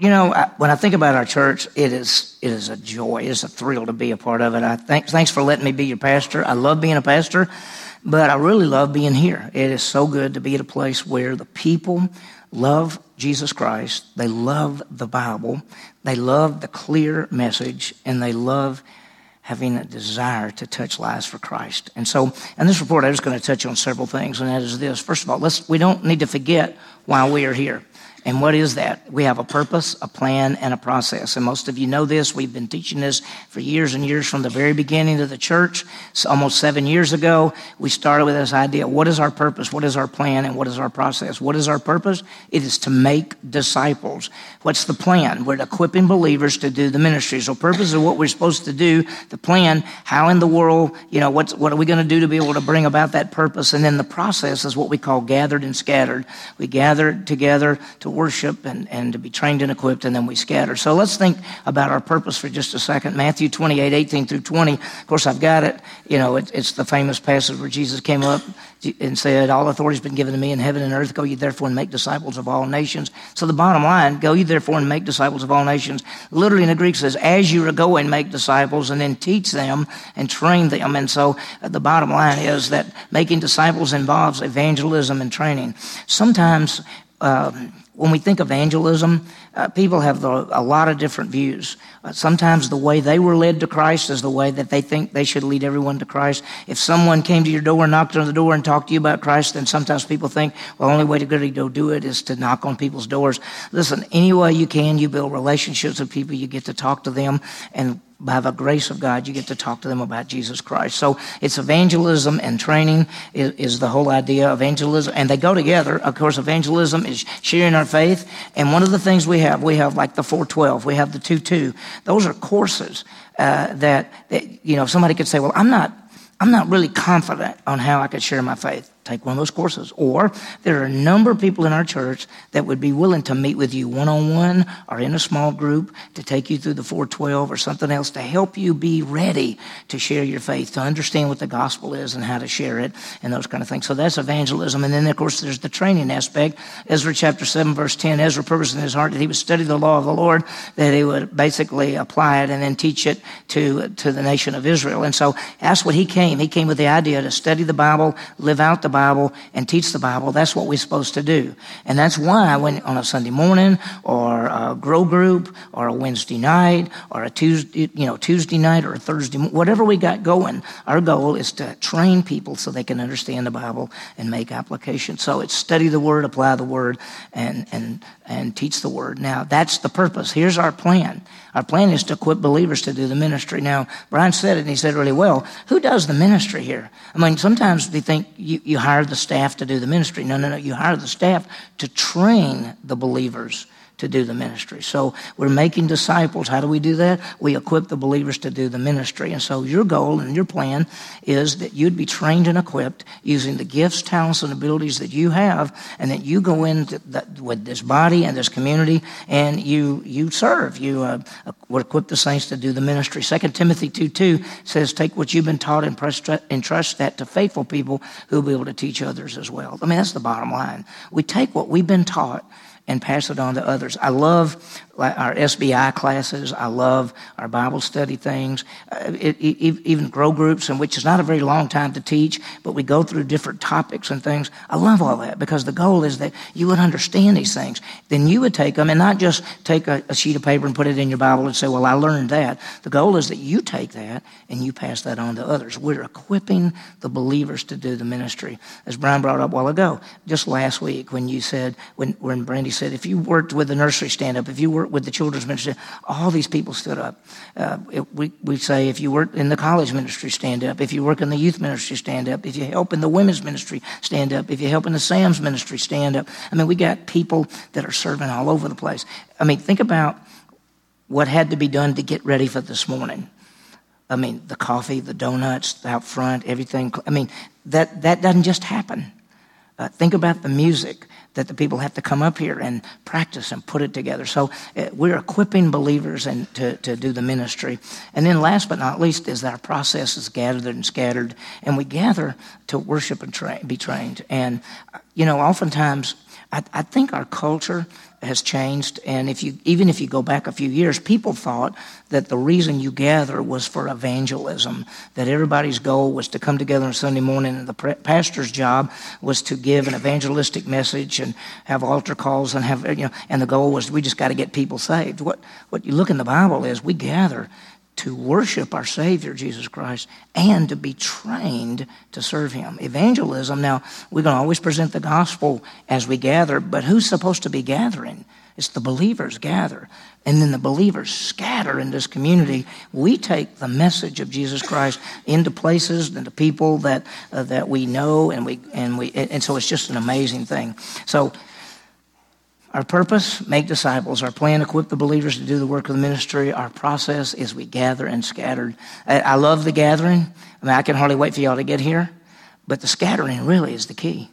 You know, when I think about our church, it is it is a joy. It's a thrill to be a part of it. I thank, thanks for letting me be your pastor. I love being a pastor, but I really love being here. It is so good to be at a place where the people love Jesus Christ, they love the Bible, they love the clear message, and they love having a desire to touch lives for Christ. And so, in this report, I'm just going to touch on several things, and that is this. First of all, let's, we don't need to forget why we are here. And what is that? We have a purpose, a plan, and a process. And most of you know this. We've been teaching this for years and years from the very beginning of the church. So almost seven years ago, we started with this idea what is our purpose? What is our plan? And what is our process? What is our purpose? It is to make disciples. What's the plan? We're equipping believers to do the ministry. So, purpose is what we're supposed to do. The plan, how in the world, you know, what's, what are we going to do to be able to bring about that purpose? And then the process is what we call gathered and scattered. We gather together to worship and, and to be trained and equipped, and then we scatter. So let's think about our purpose for just a second. Matthew 28, 18 through 20. Of course, I've got it. You know, it, it's the famous passage where Jesus came up and said, All authority has been given to me in heaven and earth. Go ye therefore and make disciples of all nations. So the bottom line, go ye therefore and make disciples of all nations. Literally in the Greek says, As you are going, make disciples and then teach them and train them. And so uh, the bottom line is that making disciples involves evangelism and training. Sometimes, um, when we think of evangelism, uh, people have the, a lot of different views. Uh, sometimes the way they were led to Christ is the way that they think they should lead everyone to Christ. If someone came to your door and knocked on the door and talked to you about Christ, then sometimes people think, well, the only way to go do it is to knock on people's doors. Listen, any way you can, you build relationships with people, you get to talk to them, and by the grace of God, you get to talk to them about Jesus Christ. So it's evangelism and training is, is, the whole idea. Of evangelism, and they go together. Of course, evangelism is sharing our faith. And one of the things we have, we have like the 412, we have the 2-2. Those are courses uh, that, that, you know, somebody could say, well, I'm not, I'm not really confident on how I could share my faith take one of those courses. Or there are a number of people in our church that would be willing to meet with you one on one or in a small group to take you through the 412 or something else to help you be ready to share your faith, to understand what the gospel is and how to share it and those kind of things. So that's evangelism. And then, of course, there's the training aspect. Ezra chapter 7, verse 10 Ezra purposed in his heart that he would study the law of the Lord, that he would basically apply it and then teach it to, to the nation of Israel. And so that's what he came. He came with the idea to study the Bible, live out the Bible and teach the Bible. That's what we're supposed to do. And that's why when on a Sunday morning or a grow group or a Wednesday night or a Tuesday, you know, Tuesday night or a Thursday, whatever we got going, our goal is to train people so they can understand the Bible and make application. So it's study the Word, apply the Word, and, and, and teach the Word. Now, that's the purpose. Here's our plan. Our plan is to equip believers to do the ministry. Now, Brian said it, and he said really well. Who does the ministry here? I mean, sometimes we think you, you hire the staff to do the ministry. No, no, no. You hire the staff to train the believers to do the ministry. So we're making disciples. How do we do that? We equip the believers to do the ministry. And so your goal and your plan is that you'd be trained and equipped using the gifts, talents, and abilities that you have, and that you go in with this body and this community and you you serve. You uh, equip the saints to do the ministry. 2 Timothy 2 2 says, Take what you've been taught and entrust that to faithful people who will be able to teach others as well. I mean, that's the bottom line. We take what we've been taught and pass it on to others. I love our SBI classes. I love our Bible study things, uh, even grow groups, in which is not a very long time to teach, but we go through different topics and things. I love all that because the goal is that you would understand these things. Then you would take them and not just take a, a sheet of paper and put it in your Bible and say, well, I learned that. The goal is that you take that and you pass that on to others. We're equipping the believers to do the ministry. As Brian brought up a while ago, just last week when you said, when, when Brandy said, if you worked with the nursery stand up, if you worked with the children's ministry, all these people stood up. Uh, it, we, we say if you work in the college ministry, stand up. If you work in the youth ministry, stand up. If you help in the women's ministry, stand up. If you help in the Sam's ministry, stand up. I mean, we got people that are serving all over the place. I mean, think about what had to be done to get ready for this morning. I mean, the coffee, the donuts out front, everything. I mean, that, that doesn't just happen. Uh, think about the music that the people have to come up here and practice and put it together. So uh, we're equipping believers and to, to do the ministry. And then last but not least is that our process is gathered and scattered, and we gather to worship and tra- be trained. And, you know, oftentimes I, I think our culture has changed. And if you, even if you go back a few years, people thought that the reason you gather was for evangelism, that everybody's goal was to come together on Sunday morning, and the pastor's job was to give an evangelistic message and have altar calls and have, you know, and the goal was we just got to get people saved. What, what you look in the Bible is we gather to worship our Savior, Jesus Christ, and to be trained to serve Him. Evangelism, now, we're going to always present the gospel as we gather, but who's supposed to be gathering? It's the believers gather. And then the believers scatter in this community. We take the message of Jesus Christ into places and to people that, uh, that we know, and, we, and, we, and so it's just an amazing thing. So our purpose, make disciples. Our plan, equip the believers to do the work of the ministry. Our process is we gather and scattered. I, I love the gathering. I mean, I can hardly wait for y'all to get here, but the scattering really is the key.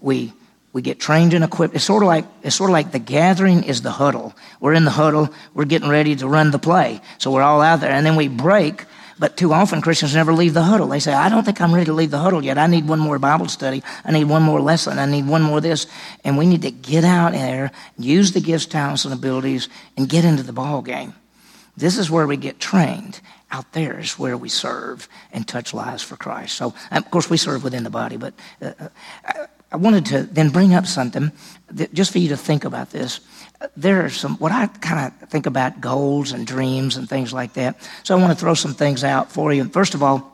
We, we get trained and equipped. It's sort of like it's sort of like the gathering is the huddle. We're in the huddle. We're getting ready to run the play, so we're all out there, and then we break but too often Christians never leave the huddle. They say, I don't think I'm ready to leave the huddle yet. I need one more Bible study. I need one more lesson. I need one more this. And we need to get out there, use the gifts, talents, and abilities, and get into the ball game. This is where we get trained. Out there is where we serve and touch lives for Christ. So, of course, we serve within the body, but uh, uh I wanted to then bring up something that, just for you to think about this there are some, what I kind of think about goals and dreams and things like that. So I want to throw some things out for you. First of all,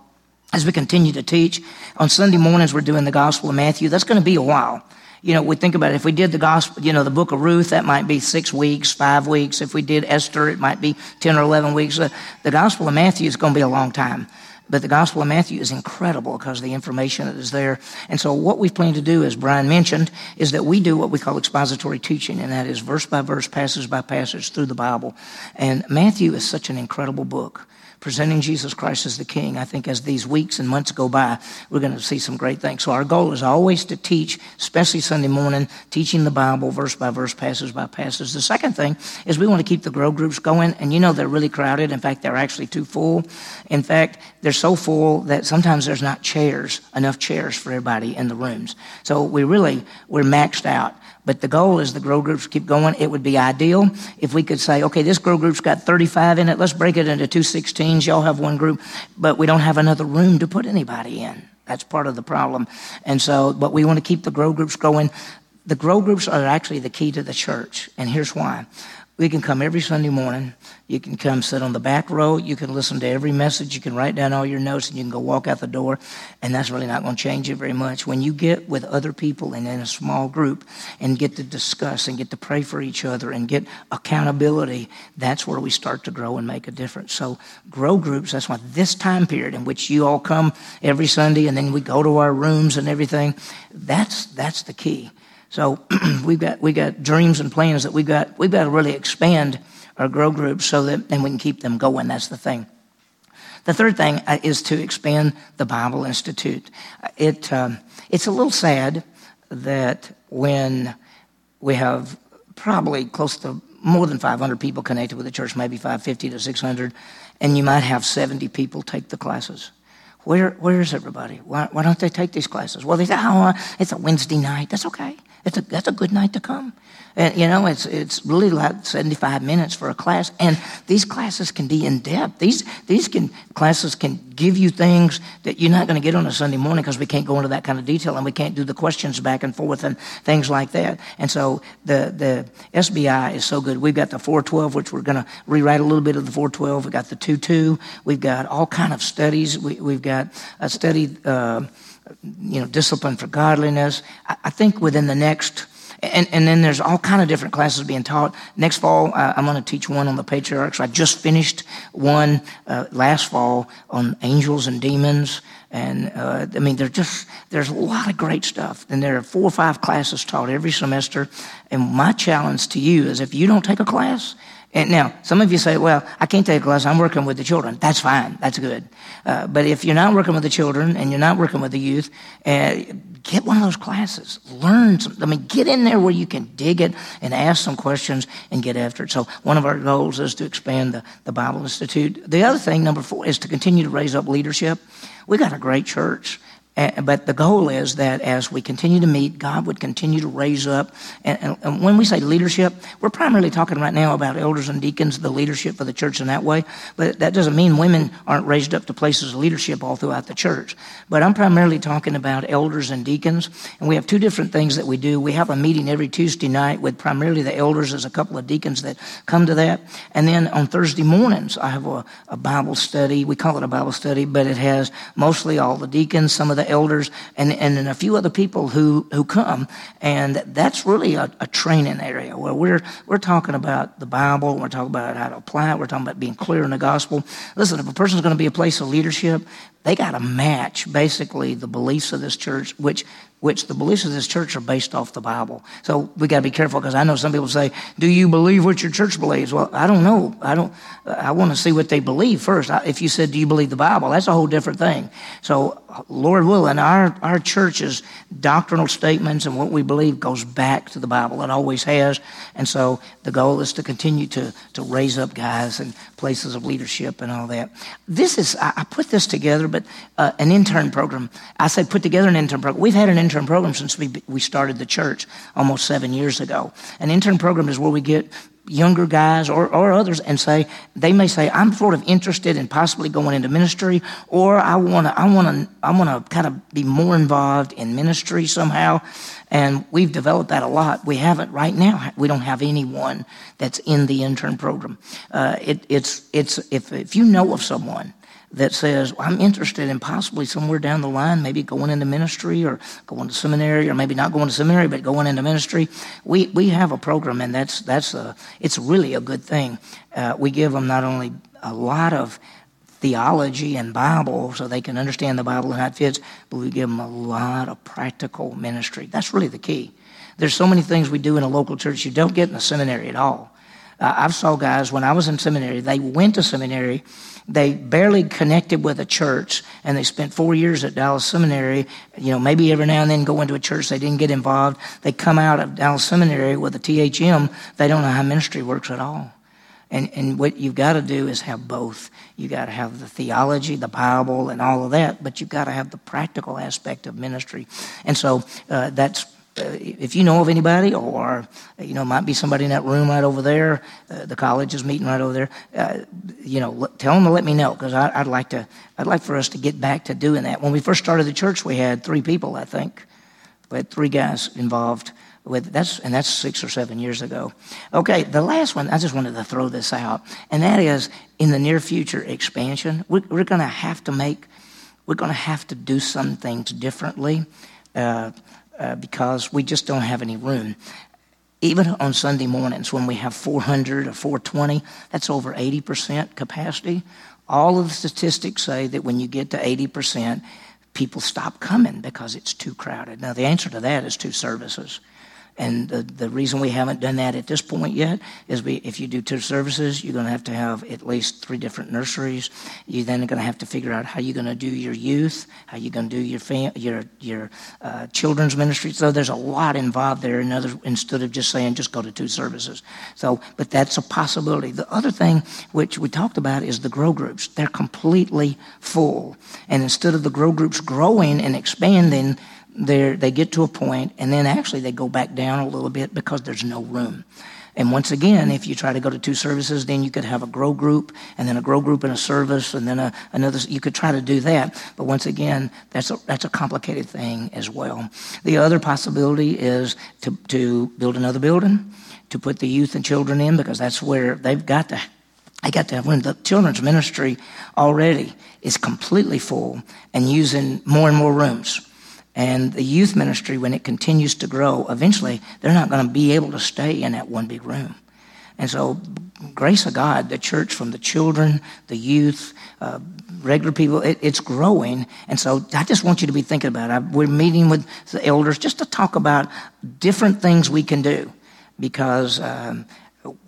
as we continue to teach, on Sunday mornings we're doing the Gospel of Matthew. That's going to be a while. You know, we think about it. If we did the gospel, you know, the book of Ruth, that might be six weeks, five weeks. If we did Esther, it might be 10 or 11 weeks. Uh, the Gospel of Matthew is going to be a long time. But the Gospel of Matthew is incredible because of the information that is there. And so what we plan to do, as Brian mentioned, is that we do what we call expository teaching, and that is verse by verse, passage by passage through the Bible. And Matthew is such an incredible book presenting Jesus Christ as the King. I think as these weeks and months go by, we're going to see some great things. So our goal is always to teach, especially Sunday morning, teaching the Bible verse by verse, passage by passage. The second thing is we want to keep the grow groups going, and you know they're really crowded. In fact, they're actually too full. In fact, they're so full that sometimes there's not chairs, enough chairs for everybody in the rooms. So we really, we're maxed out. But the goal is the grow groups keep going. It would be ideal if we could say, okay, this grow group's got 35 in it. Let's break it into 216 means y'all have one group, but we don't have another room to put anybody in. That's part of the problem. And so, but we want to keep the grow groups growing. The grow groups are actually the key to the church, and here's why. We can come every Sunday morning. You can come sit on the back row. You can listen to every message. You can write down all your notes and you can go walk out the door. And that's really not going to change you very much. When you get with other people and in a small group and get to discuss and get to pray for each other and get accountability, that's where we start to grow and make a difference. So, grow groups, that's why this time period in which you all come every Sunday and then we go to our rooms and everything, that's, that's the key. So we've got we got dreams and plans that we've got we've got to really expand our grow groups so that then we can keep them going. That's the thing. The third thing uh, is to expand the Bible Institute. It um, it's a little sad that when we have probably close to more than 500 people connected with the church, maybe 550 to 600, and you might have 70 people take the classes. Where, where is everybody? Why, why don't they take these classes? Well, they say, oh, it's a Wednesday night. That's okay. A, that's a good night to come. And, you know, it's, it's really like 75 minutes for a class. And these classes can be in depth. These, these can, classes can give you things that you're not going to get on a Sunday morning because we can't go into that kind of detail and we can't do the questions back and forth and things like that. And so the, the SBI is so good. We've got the 412, which we're going to rewrite a little bit of the 412. We've got the 2.2. We've got all kind of studies. We, we've got a study, uh, you know, discipline for godliness. I, think within the next and, and then there's all kind of different classes being taught. Next fall, uh, I'm going to teach one on the patriarchs. I just finished one uh, last fall on angels and demons. And uh, I mean, there's just there's a lot of great stuff. And there are four or five classes taught every semester. And my challenge to you is, if you don't take a class, and now, some of you say, well, I can't take a class. I'm working with the children. That's fine. That's good. Uh, but if you're not working with the children and you're not working with the youth, uh, get one of those classes. Learn some, I mean, get in there where you can dig it and ask some questions and get after it. So one of our goals is to expand the, the Bible Institute. The other thing, number four, is to continue to raise up leadership. We got a great church but the goal is that as we continue to meet, God would continue to raise up. And, and, when we say leadership, we're primarily talking right now about elders and deacons, the leadership for the church in that way. But that doesn't mean women aren't raised up to places of leadership all throughout the church. But I'm primarily talking about elders and deacons. And we have two different things that we do. We have a meeting every Tuesday night with primarily the elders. There's a couple of deacons that come to that. And then on Thursday mornings, I have a, a Bible study. We call it a Bible study, but it has mostly all the deacons, some of the the elders and, and a few other people who, who come. And that's really a, a training area where we're, we're talking about the Bible. We're talking about how to apply it. We're talking about being clear in the gospel. Listen, if a person's going to be a place of leadership, they got to match basically the beliefs of this church, which which the beliefs of this church are based off the Bible. So we got to be careful because I know some people say, "Do you believe what your church believes?" Well, I don't know. I don't. I want to see what they believe first. If you said, "Do you believe the Bible?" That's a whole different thing. So, Lord willing, our our church's doctrinal statements and what we believe goes back to the Bible. It always has. And so the goal is to continue to to raise up guys and places of leadership and all that. This is I put this together, but uh, an intern program. I say put together an intern program. We've had an intern intern program since we, we started the church almost seven years ago. An intern program is where we get younger guys or, or others and say they may say i'm sort of interested in possibly going into ministry or i want to i want to i want to kind of be more involved in ministry somehow. And we've developed that a lot. We haven't right now. We don't have anyone that's in the intern program. Uh, it, it's it's if if you know of someone that says, well, I'm interested in possibly somewhere down the line, maybe going into ministry or going to seminary, or maybe not going to seminary, but going into ministry. We, we have a program, and that's, that's a, it's really a good thing. Uh, we give them not only a lot of theology and Bible so they can understand the Bible and how it fits, but we give them a lot of practical ministry. That's really the key. There's so many things we do in a local church you don't get in a seminary at all. I've saw guys when I was in seminary, they went to seminary they barely connected with a church and they spent four years at Dallas Seminary. You know, maybe every now and then go into a church. They didn't get involved. They come out of Dallas Seminary with a THM. They don't know how ministry works at all. And, and what you've got to do is have both. You've got to have the theology, the Bible, and all of that, but you've got to have the practical aspect of ministry. And so uh, that's uh, if you know of anybody, or you know, might be somebody in that room right over there, uh, the college is meeting right over there. Uh, you know, tell them to let me know because I'd like to. I'd like for us to get back to doing that. When we first started the church, we had three people, I think. We had three guys involved with that's, and that's six or seven years ago. Okay, the last one. I just wanted to throw this out, and that is in the near future expansion. We're, we're going to have to make. We're going to have to do some things differently. Uh, uh, because we just don't have any room. Even on Sunday mornings when we have 400 or 420, that's over 80% capacity. All of the statistics say that when you get to 80%, people stop coming because it's too crowded. Now, the answer to that is two services. And the, the reason we haven't done that at this point yet is we, if you do two services, you're going to have to have at least three different nurseries. You're then going to have to figure out how you're going to do your youth, how you're going to do your fam- your your uh, children's ministry. So there's a lot involved there. In other, instead of just saying just go to two services. So, but that's a possibility. The other thing which we talked about is the grow groups. They're completely full, and instead of the grow groups growing and expanding they get to a point, and then actually they go back down a little bit because there's no room. And once again, if you try to go to two services, then you could have a grow group, and then a grow group and a service, and then a, another. You could try to do that, but once again, that's a, that's a complicated thing as well. The other possibility is to to build another building, to put the youth and children in, because that's where they've got to I got to have when the children's ministry already is completely full and using more and more rooms. And the youth ministry, when it continues to grow, eventually they're not going to be able to stay in that one big room. And so, grace of God, the church from the children, the youth, uh, regular people, it, it's growing. And so, I just want you to be thinking about it. We're meeting with the elders just to talk about different things we can do because um,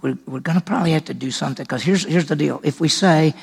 we're, we're going to probably have to do something. Because here's, here's the deal if we say,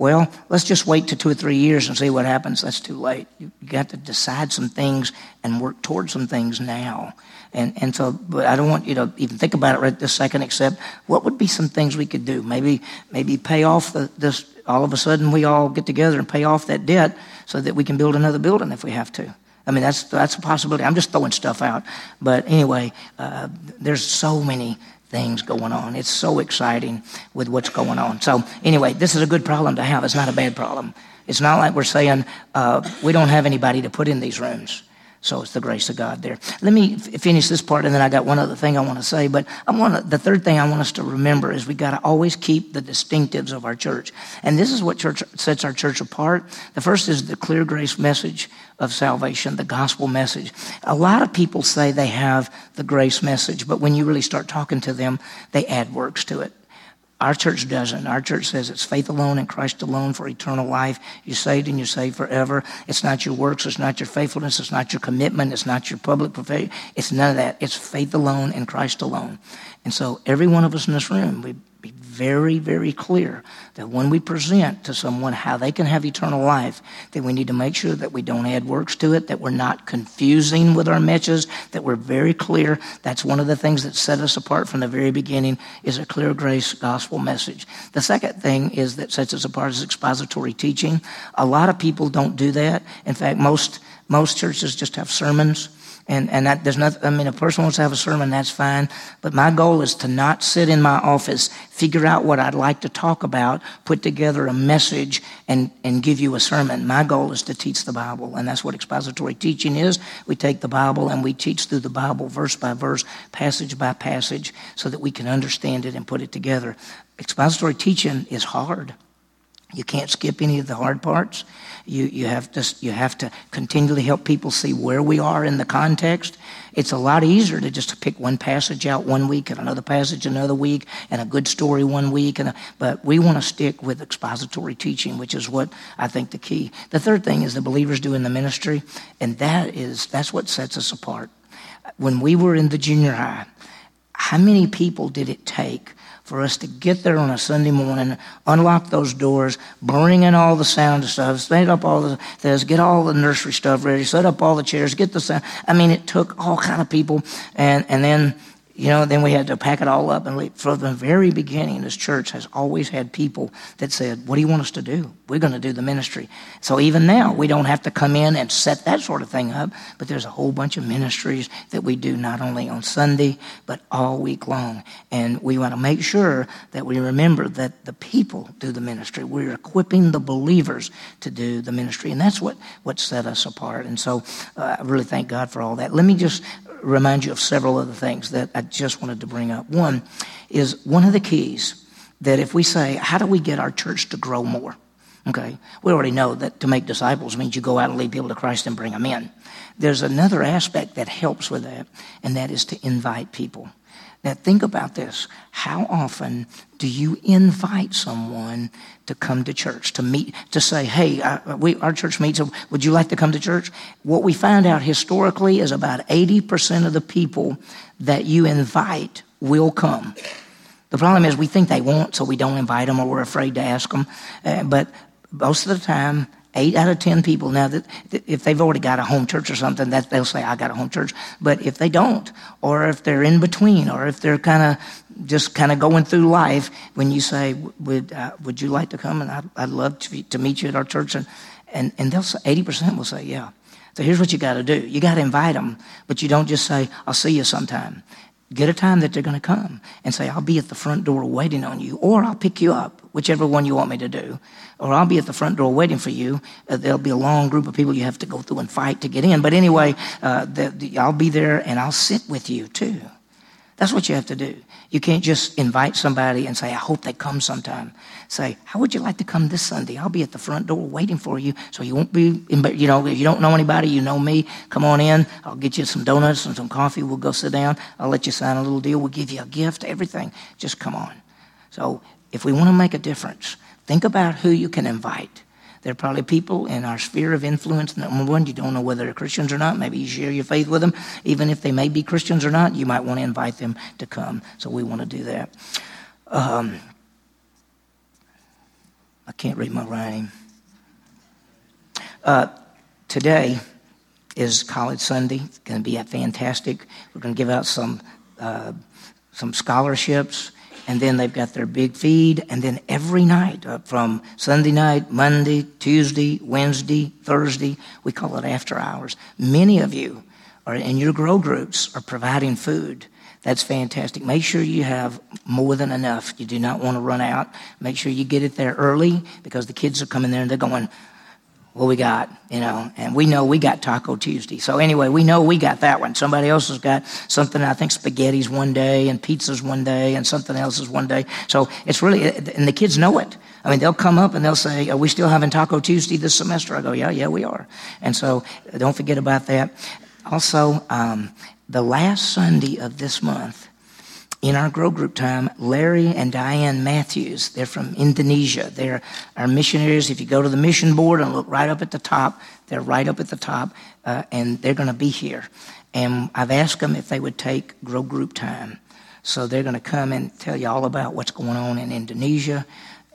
well, let's just wait to two or three years and see what happens. That's too late. You, got to decide some things and work towards some things now. And, and so, but I don't want you to even think about it right this second, except what would be some things we could do? Maybe, maybe pay off the, this all of a sudden we all get together and pay off that debt so that we can build another building if we have to. I mean, that's, that's a possibility. I'm just throwing stuff out. But anyway, uh, there's so many things going on. It's so exciting with what's going on. So, anyway, this is a good problem to have. It's not a bad problem. It's not like we're saying uh, we don't have anybody to put in these rooms. So it's the grace of God there. Let me f- finish this part, and then I got one other thing I want to say. But I want the third thing I want us to remember is we got to always keep the distinctives of our church, and this is what church sets our church apart. The first is the clear grace message of salvation, the gospel message. A lot of people say they have the grace message, but when you really start talking to them, they add works to it. Our church doesn't. Our church says it's faith alone and Christ alone for eternal life. You're saved and you're saved forever. It's not your works. It's not your faithfulness. It's not your commitment. It's not your public profession. It's none of that. It's faith alone and Christ alone. And so every one of us in this room, we be very, very clear that when we present to someone how they can have eternal life, that we need to make sure that we don't add works to it, that we're not confusing with our messages, that we're very clear. That's one of the things that set us apart from the very beginning is a clear grace gospel message. The second thing is that sets us apart is expository teaching. A lot of people don't do that. In fact, most most churches just have sermons and, and that, there's nothing, I mean, a person wants to have a sermon, that's fine. But my goal is to not sit in my office, figure out what I'd like to talk about, put together a message, and, and give you a sermon. My goal is to teach the Bible. And that's what expository teaching is. We take the Bible and we teach through the Bible verse by verse, passage by passage, so that we can understand it and put it together. Expository teaching is hard. You can't skip any of the hard parts. You, you, have to, you have to continually help people see where we are in the context. It's a lot easier to just pick one passage out one week and another passage another week and a good story one week. And a, but we want to stick with expository teaching, which is what I think the key. The third thing is the believers do in the ministry, and that is that's what sets us apart. When we were in the junior high, how many people did it take for us to get there on a Sunday morning, unlock those doors, bring in all the sound stuff, set up all the this, get all the nursery stuff ready, set up all the chairs, get the sound. I mean, it took all kind of people, and and then you know, then we had to pack it all up and leave. From the very beginning, this church has always had people that said, What do you want us to do? We're going to do the ministry. So even now, we don't have to come in and set that sort of thing up, but there's a whole bunch of ministries that we do not only on Sunday, but all week long. And we want to make sure that we remember that the people do the ministry. We're equipping the believers to do the ministry. And that's what, what set us apart. And so uh, I really thank God for all that. Let me just remind you of several other things that I just wanted to bring up. One is one of the keys that if we say, how do we get our church to grow more? Okay, we already know that to make disciples means you go out and lead people to Christ and bring them in. There's another aspect that helps with that, and that is to invite people. Now, think about this. How often do you invite someone to come to church, to meet, to say, hey, uh, we, our church meets, would you like to come to church? What we find out historically is about 80% of the people that you invite will come. The problem is we think they won't, so we don't invite them or we're afraid to ask them. Uh, but most of the time, Eight out of ten people now that if they've already got a home church or something, that they'll say I got a home church. But if they don't, or if they're in between, or if they're kind of just kind of going through life, when you say would uh, would you like to come and I'd, I'd love to, to meet you at our church, and and, and they'll say eighty percent will say yeah. So here's what you got to do: you got to invite them, but you don't just say I'll see you sometime. Get a time that they're going to come and say, I'll be at the front door waiting on you, or I'll pick you up, whichever one you want me to do, or I'll be at the front door waiting for you. Uh, there'll be a long group of people you have to go through and fight to get in. But anyway, uh, the, the, I'll be there and I'll sit with you too. That's what you have to do. You can't just invite somebody and say, I hope they come sometime. Say, how would you like to come this Sunday? I'll be at the front door waiting for you. So you won't be, you know, if you don't know anybody, you know me. Come on in. I'll get you some donuts and some coffee. We'll go sit down. I'll let you sign a little deal. We'll give you a gift, everything. Just come on. So if we want to make a difference, think about who you can invite. There are probably people in our sphere of influence. Number one, you don't know whether they're Christians or not. Maybe you share your faith with them. Even if they may be Christians or not, you might want to invite them to come. So we want to do that. Um, I can't read my writing. Uh, today is College Sunday. It's going to be a fantastic. We're going to give out some uh, some scholarships and then they've got their big feed, and then every night uh, from Sunday night, Monday, Tuesday, Wednesday, Thursday, we call it after hours. Many of you are in your grow groups are providing food. That's fantastic. Make sure you have more than enough. You do not want to run out. Make sure you get it there early because the kids are coming there and they're going, what we got, you know, and we know we got Taco Tuesday. So anyway, we know we got that one. Somebody else has got something, I think spaghetti's one day and pizza's one day and something else is one day. So it's really, and the kids know it. I mean, they'll come up and they'll say, are we still having Taco Tuesday this semester? I go, yeah, yeah, we are. And so don't forget about that. Also, um, the last Sunday of this month, in our grow group time, Larry and Diane Matthews, they're from Indonesia. They're our missionaries. If you go to the mission board and look right up at the top, they're right up at the top, uh, and they're going to be here. And I've asked them if they would take grow group time. So they're going to come and tell you all about what's going on in Indonesia.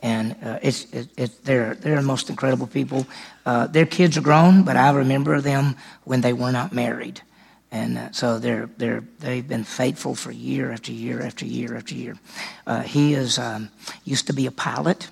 And uh, it's, it, it, they're, they're the most incredible people. Uh, their kids are grown, but I remember them when they were not married. And uh, so they're, they're, they've been faithful for year after year after year after year. Uh, he is, um, used to be a pilot,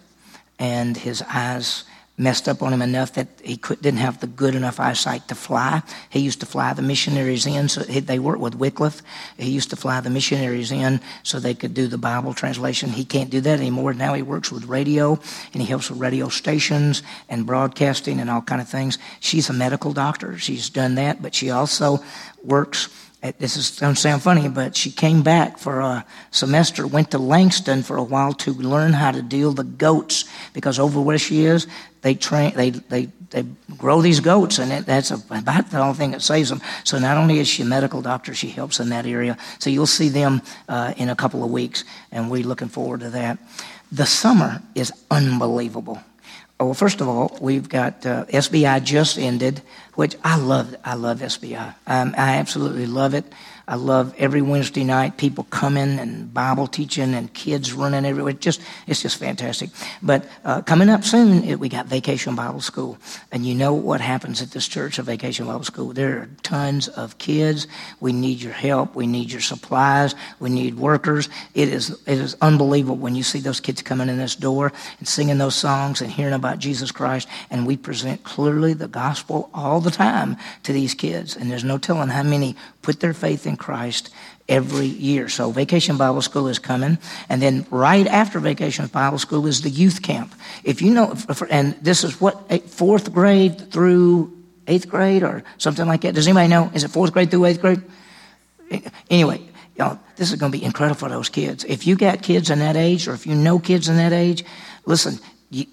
and his eyes messed up on him enough that he could, didn't have the good enough eyesight to fly. He used to fly the missionaries in. So he, they worked with Wycliffe. He used to fly the missionaries in so they could do the Bible translation. He can't do that anymore. Now he works with radio and he helps with radio stations and broadcasting and all kind of things. She's a medical doctor. She's done that, but she also works this is to sound funny, but she came back for a semester, went to Langston for a while to learn how to deal the goats because over where she is, they train, they, they, they grow these goats, and it, that's about the only thing that saves them. So not only is she a medical doctor, she helps in that area. So you'll see them uh, in a couple of weeks, and we're looking forward to that. The summer is unbelievable. Oh, well, first of all, we've got uh, SBI just ended, which I love. I love SBI. Um, I absolutely love it. I love every Wednesday night people coming and Bible teaching and kids running everywhere. Just it's just fantastic. But uh, coming up soon, it, we got Vacation Bible School, and you know what happens at this church of Vacation Bible School. There are tons of kids. We need your help. We need your supplies. We need workers. It is it is unbelievable when you see those kids coming in this door and singing those songs and hearing about Jesus Christ. And we present clearly the gospel all the time to these kids. And there's no telling how many put their faith in Christ every year. So Vacation Bible School is coming. And then right after Vacation Bible School is the youth camp. If you know, and this is what, eh, fourth grade through eighth grade or something like that. Does anybody know? Is it fourth grade through eighth grade? Eh, anyway, you know, this is going to be incredible for those kids. If you got kids in that age or if you know kids in that age, listen,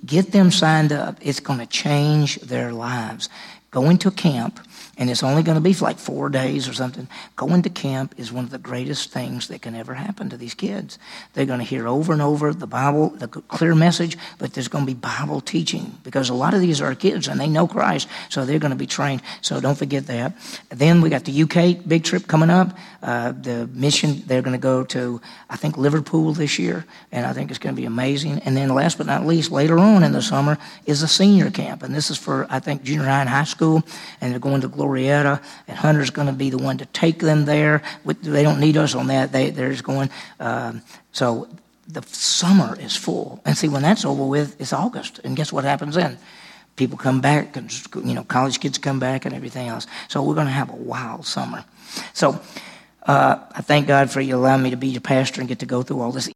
get them signed up. It's going to change their lives. Go into camp and it's only going to be for like four days or something. Going to camp is one of the greatest things that can ever happen to these kids. They're going to hear over and over the Bible, the clear message, but there's going to be Bible teaching because a lot of these are kids and they know Christ, so they're going to be trained. So don't forget that. Then we got the UK big trip coming up. Uh, the mission, they're going to go to, I think, Liverpool this year, and I think it's going to be amazing. And then last but not least, later on in the summer is a senior camp, and this is for, I think, junior high and high school, and they're going to Glorieta, and Hunter's going to be the one to take them there. They don't need us on that. They, they're just going. Um, so the summer is full. And see, when that's over with, it's August. And guess what happens then? People come back, and you know, college kids come back, and everything else. So we're going to have a wild summer. So uh, I thank God for you allowing me to be your pastor and get to go through all this.